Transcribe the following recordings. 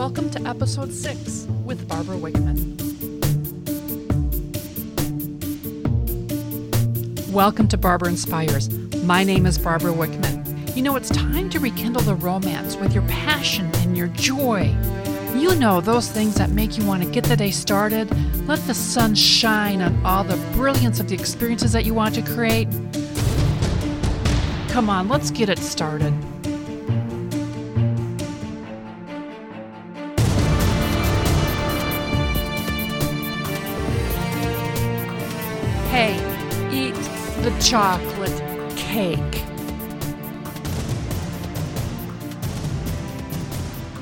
Welcome to episode 6 with Barbara Wickman. Welcome to Barbara Inspires. My name is Barbara Wickman. You know, it's time to rekindle the romance with your passion and your joy. You know, those things that make you want to get the day started. Let the sun shine on all the brilliance of the experiences that you want to create. Come on, let's get it started. Hey, eat the chocolate cake.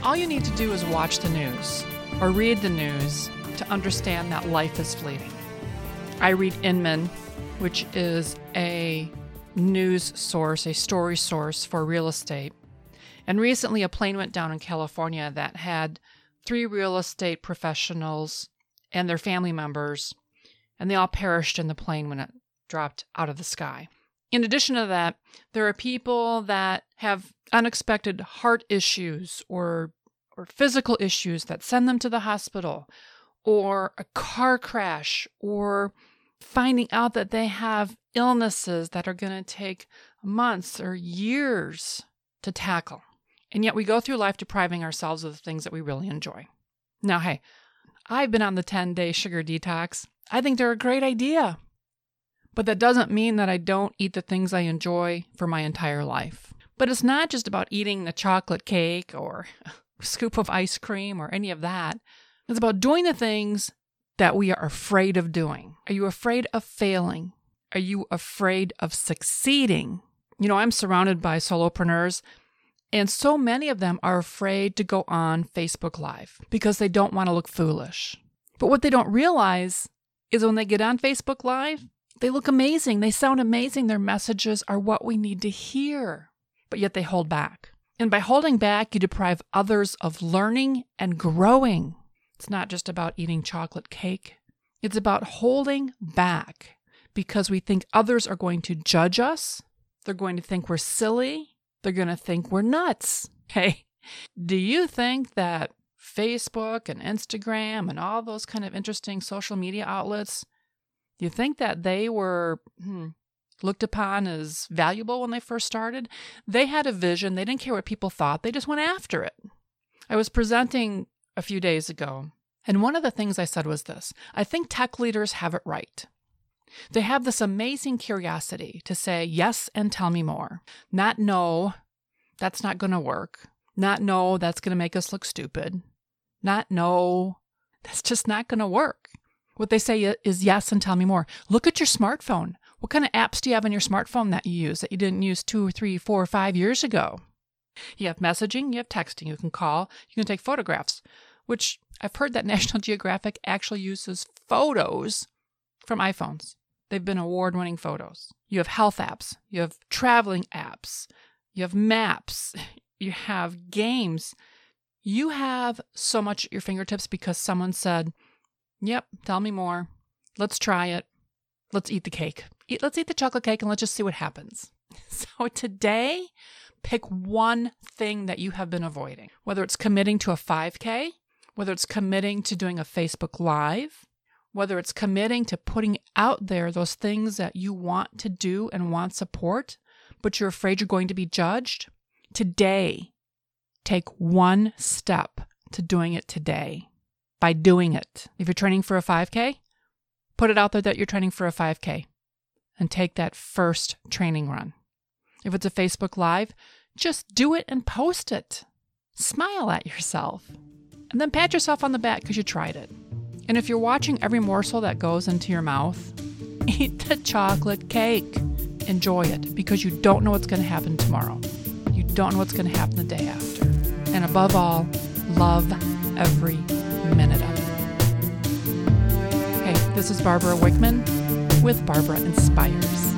All you need to do is watch the news or read the news to understand that life is fleeting. I read Inman, which is a news source, a story source for real estate. And recently, a plane went down in California that had three real estate professionals and their family members and they all perished in the plane when it dropped out of the sky. In addition to that, there are people that have unexpected heart issues or or physical issues that send them to the hospital or a car crash or finding out that they have illnesses that are going to take months or years to tackle. And yet we go through life depriving ourselves of the things that we really enjoy. Now, hey, I've been on the 10 day sugar detox I think they're a great idea. But that doesn't mean that I don't eat the things I enjoy for my entire life. But it's not just about eating the chocolate cake or a scoop of ice cream or any of that. It's about doing the things that we are afraid of doing. Are you afraid of failing? Are you afraid of succeeding? You know, I'm surrounded by solopreneurs, and so many of them are afraid to go on Facebook Live because they don't want to look foolish. But what they don't realize is when they get on Facebook Live, they look amazing. They sound amazing. Their messages are what we need to hear, but yet they hold back. And by holding back, you deprive others of learning and growing. It's not just about eating chocolate cake, it's about holding back because we think others are going to judge us. They're going to think we're silly. They're going to think we're nuts. Hey, do you think that Facebook and Instagram and all those kind of interesting social media outlets, you think that they were hmm, looked upon as valuable when they first started? They had a vision. They didn't care what people thought, they just went after it. I was presenting a few days ago, and one of the things I said was this I think tech leaders have it right. They have this amazing curiosity to say yes and tell me more, not no, that's not going to work, not no, that's going to make us look stupid, not no. That's just not going to work. What they say is yes and tell me more. Look at your smartphone. What kind of apps do you have on your smartphone that you use that you didn't use two or three, four or five years ago? You have messaging, you have texting, you can call, you can take photographs, which I've heard that National Geographic actually uses photos from iPhones. They've been award winning photos. You have health apps, you have traveling apps, you have maps, you have games, you have so much at your fingertips because someone said, Yep, tell me more. Let's try it. Let's eat the cake. Eat, let's eat the chocolate cake and let's just see what happens. So today, pick one thing that you have been avoiding, whether it's committing to a 5K, whether it's committing to doing a Facebook Live, whether it's committing to putting out there those things that you want to do and want support, but you're afraid you're going to be judged. Today, take one step to doing it today by doing it. If you're training for a 5K, put it out there that you're training for a 5K and take that first training run. If it's a Facebook Live, just do it and post it. Smile at yourself and then pat yourself on the back because you tried it. And if you're watching every morsel that goes into your mouth, eat the chocolate cake. Enjoy it because you don't know what's going to happen tomorrow. You don't know what's going to happen the day after and above all, love every minute of it. Hey, this is Barbara Wickman with Barbara Inspires.